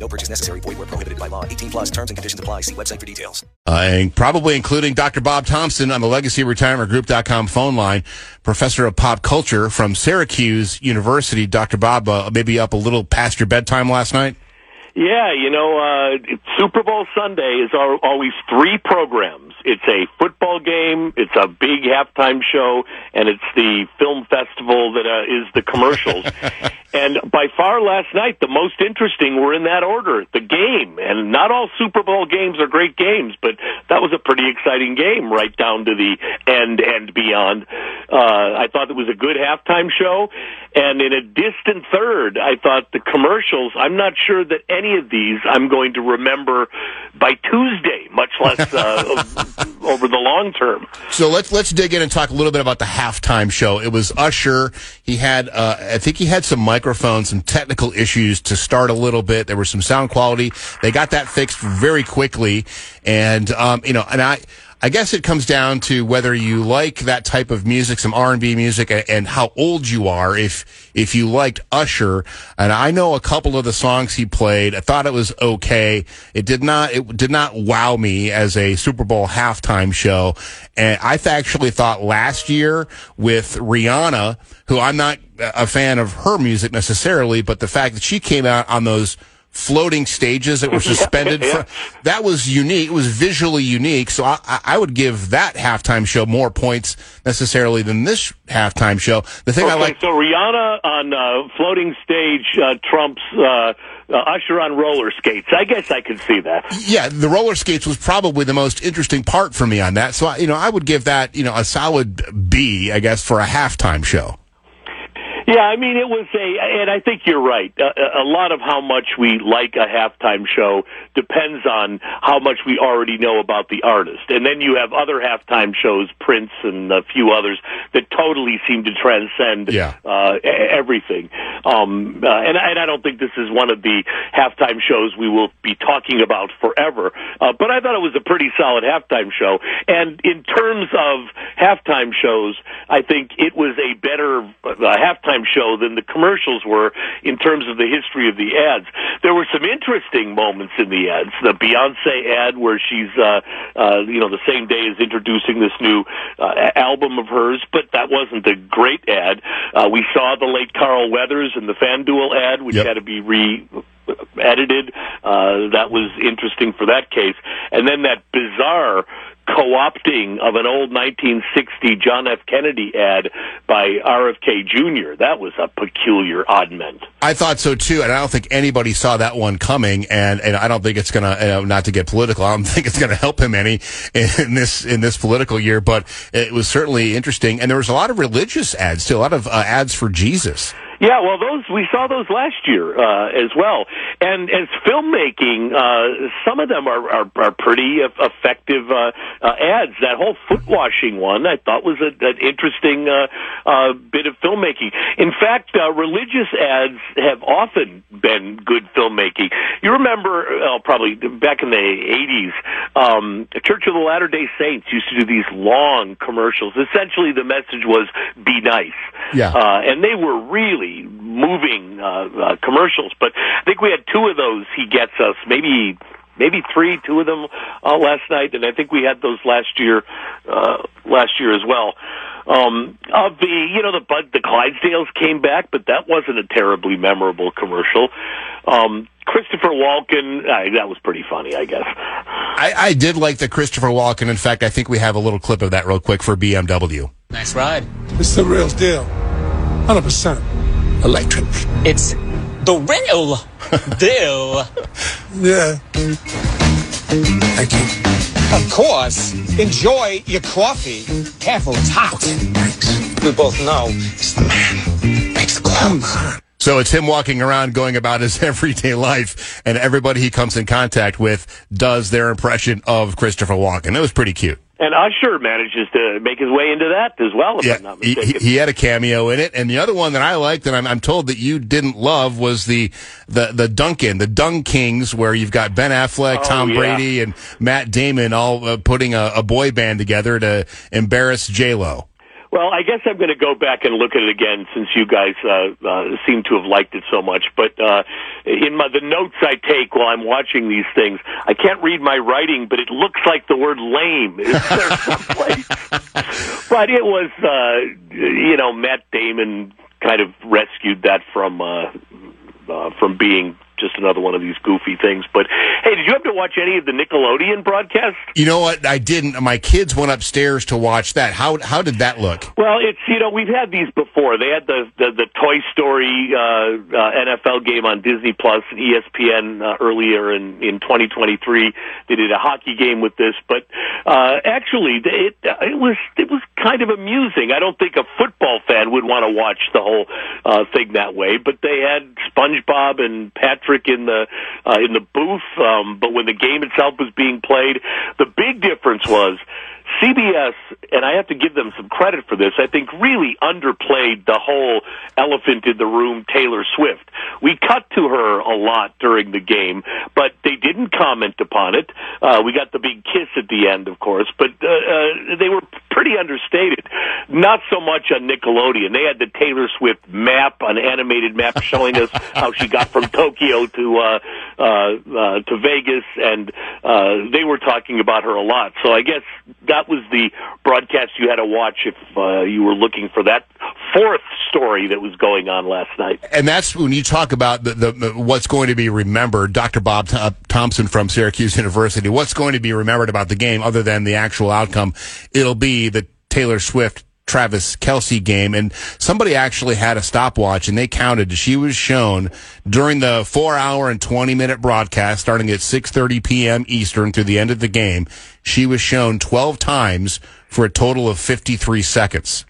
No purchase necessary. Void where prohibited by law. 18 plus terms and conditions apply. See website for details. Uh, and probably including Dr. Bob Thompson on the Legacy Retirement Group.com phone line, professor of pop culture from Syracuse University. Dr. Bob, uh, maybe up a little past your bedtime last night? Yeah, you know, uh, Super Bowl Sunday is al- always three programs. It's a football game, it's a big halftime show, and it's the film festival that uh, is the commercials. and by far last night, the most interesting were in that order. The game, and not all Super Bowl games are great games, but that was a pretty exciting game right down to the end and beyond. Uh, I thought it was a good halftime show, and in a distant third, I thought the commercials. I'm not sure that any of these I'm going to remember by Tuesday, much less uh, over the long term. So let's let's dig in and talk a little bit about the halftime show. It was Usher. He had, uh, I think he had some microphones, some technical issues to start a little bit. There was some sound quality. They got that fixed very quickly, and um, you know, and I. I guess it comes down to whether you like that type of music, some R and B music, and, and how old you are. If if you liked Usher, and I know a couple of the songs he played, I thought it was okay. It did not it did not wow me as a Super Bowl halftime show. And I actually thought last year with Rihanna, who I'm not a fan of her music necessarily, but the fact that she came out on those floating stages that were suspended. Yeah. For, that was unique. It was visually unique. So I, I- would give that halftime show more points necessarily than this halftime show. The thing I like, so Rihanna on uh, floating stage uh, trumps uh, uh, Usher on roller skates. I guess I could see that. yeah, the roller skates was probably the most interesting part for me on that. So I, you know, I would give that you know a solid B, I guess, for a halftime show. Yeah, I mean, it was a, and I think you're right. A, a lot of how much we like a halftime show depends on how much we already know about the artist. And then you have other halftime shows, Prince and a few others, that totally seem to transcend Yeah. uh, everything. Um, uh, and, I- and I don't think this is one of the halftime shows we will be talking about forever. Uh, but I thought it was a pretty solid halftime show. And in terms of halftime shows, I think it was a better uh, halftime show than the commercials were in terms of the history of the ads. There were some interesting moments in the ads. The Beyonce ad where she's, uh, uh, you know, the same day as introducing this new uh, album of hers, but that wasn't a great ad. Uh, we saw the late Carl Weathers in the FanDuel ad, which Yep. had to be re edited. Uh, that was interesting for that case. And then that bizarre co-opting of an old 1960 John F. Kennedy ad by RFK Jr. That was a peculiar oddment. I thought so too, and I don't think anybody saw that one coming. And, and I don't think it's gonna, not to get political, I don't think it's gonna help him any in this in this political year. But it was certainly interesting, and there was a lot of religious ads too, a lot of uh, ads for Jesus. Yeah, well, those we saw those last year uh, as well. And as filmmaking, uh, some of them are are, are pretty effective uh, uh, ads. That whole foot washing one, I thought was a, an interesting uh, uh, bit of filmmaking. In fact, uh, religious ads have often been good filmmaking. You remember, uh, probably back in the '80s, um, Church of the Latter Day Saints used to do these long commercials. Essentially, the message was "Be nice." Yeah. Uh, and they were really moving uh, uh, commercials. But I think we had two of those. He gets us maybe maybe three, two of them uh, last night, and I think we had those last year uh, last year as well. Um, of the you know the Bud the Clydesdales came back, but that wasn't a terribly memorable commercial. Um, Christopher Walken, uh, that was pretty funny, I guess. I, I did like the Christopher Walken. In fact, I think we have a little clip of that real quick for BMW. Nice ride. It's the real deal. 100%. Electric. It's the real deal. Yeah. Thank you. Of course. Enjoy your coffee. Careful, it's hot. Thanks. We both know it's the man. Makes the clothes. So it's him walking around going about his everyday life, and everybody he comes in contact with does their impression of Christopher Walken. It was pretty cute. And Usher manages to make his way into that as well, Yeah, not he, he- had a cameo in it, and the other one that I liked, and I'm, I'm told that you didn't love, was the the the Dunkin', the DunKings, where you've got Ben Affleck, Oh, Tom yeah. Brady, and Matt Damon all uh, putting a, a boy band together to embarrass J Lo. Well, I guess I'm going to go back and look at it again since you guys uh, uh, seem to have liked it so much. But uh, in my, the notes I take while I'm watching these things, I can't read my writing, but it looks like the word "lame" is there someplace. but it was, uh, you know, Matt Damon kind of rescued that from uh, uh, from being just another one of these goofy things. But hey, did you have to watch any of the Nickelodeon broadcasts? You know what? I didn't. My kids went upstairs to watch that. How how did that look? Well, it's you know we've had these before. They had the the, the Toy Story uh, uh, NFL game on Disney Plus and ESPN uh, earlier in in 2023. They did a hockey game with this, but uh, actually it it was it was kind of amusing. I don't think a football fan would want to watch the whole uh, thing that way, but they had SpongeBob and Patrick in the uh, in the booth. Um, but when the game itself was being played, the big difference was. CBS, and I have to give them some credit for this, I think really underplayed the whole elephant in the room Taylor Swift. We cut to her a lot during the game, but they didn't comment upon it. Uh, we got the big kiss at the end, of course, but uh, uh, they were pretty understated. Not so much on Nickelodeon. They had the Taylor Swift map, an animated map showing us how she got from Tokyo to uh, uh, uh, to Vegas, and uh, they were talking about her a lot. So I guess that was the broadcast you had to watch if uh, you were looking for that fourth story that was going on last night. And that's when you talk about the, the, the what's going to be remembered. Dr. Bob Th- Thompson from Syracuse University. What's going to be remembered about the game, other than the actual outcome? It'll be the Taylor Swift. Travis Kelce game, and somebody actually had a stopwatch, and they counted. She was shown during the four-hour and twenty-minute broadcast, starting at six thirty p.m. Eastern through the end of the game. She was shown twelve times for a total of fifty-three seconds.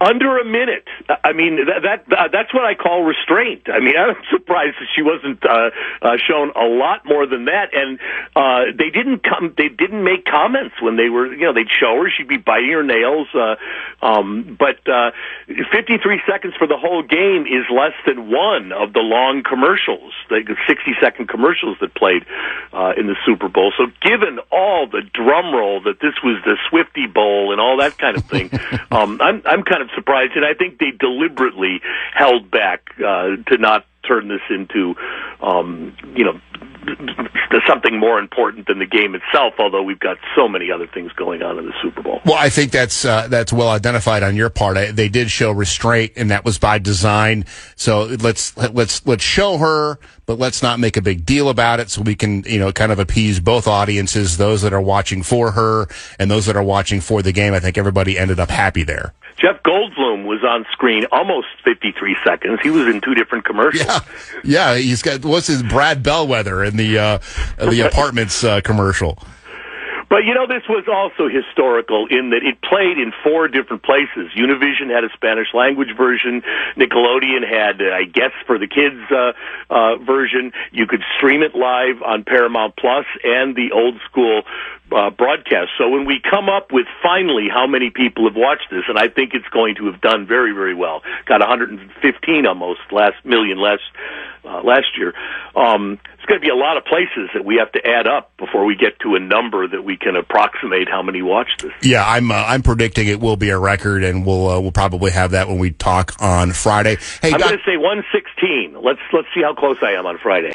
Under a minute. I mean, that, that uh, that's what I call restraint. I mean, I'm surprised that she wasn't uh, uh, shown a lot more than that. And uh, they didn't come. They didn't make comments when they were. You know, they'd show her. She'd be biting her nails. Uh, um, but uh, 53 seconds for the whole game is less than one of the long commercials, the 60 second commercials that played uh, in the Super Bowl. So, given all the drum roll that this was the Swifty Bowl and all that kind of thing, um, I'm I'm kind of surprised, and I think they deliberately held back uh, to not turn this into, um, you know, something more important than the game itself. Although we've got so many other things going on in the Super Bowl. Well, I think that's uh, that's well identified on your part. I, they did show restraint, and that was by design. So let's let's let's show her, but let's not make a big deal about it, so we can you know kind of appease both audiences, those that are watching for her and those that are watching for the game. I think everybody ended up happy there. Jeff Goldblum was on screen almost 53 seconds. He was in two different commercials. Yeah, yeah. He's got what's his Brad Bellflower in the uh, the apartments uh, commercial. But you know, this was also historical in that it played in four different places. Univision had a Spanish language version. Nickelodeon had, I guess, for the kids uh, uh, version. You could stream it live on Paramount Plus and the old school uh, broadcast. So when we come up with finally how many people have watched this, and I think it's going to have done very, very well. Got 115 almost last million last uh, last year. Um, it's going to be a lot of places that we have to add up before we get to a number that we can approximate how many watched this. Yeah, I'm uh, I'm predicting it will be a record, and we'll uh, we'll probably have that when we talk on Friday. Hey, I'm going to say 116. Let's let's see how close I am on Friday.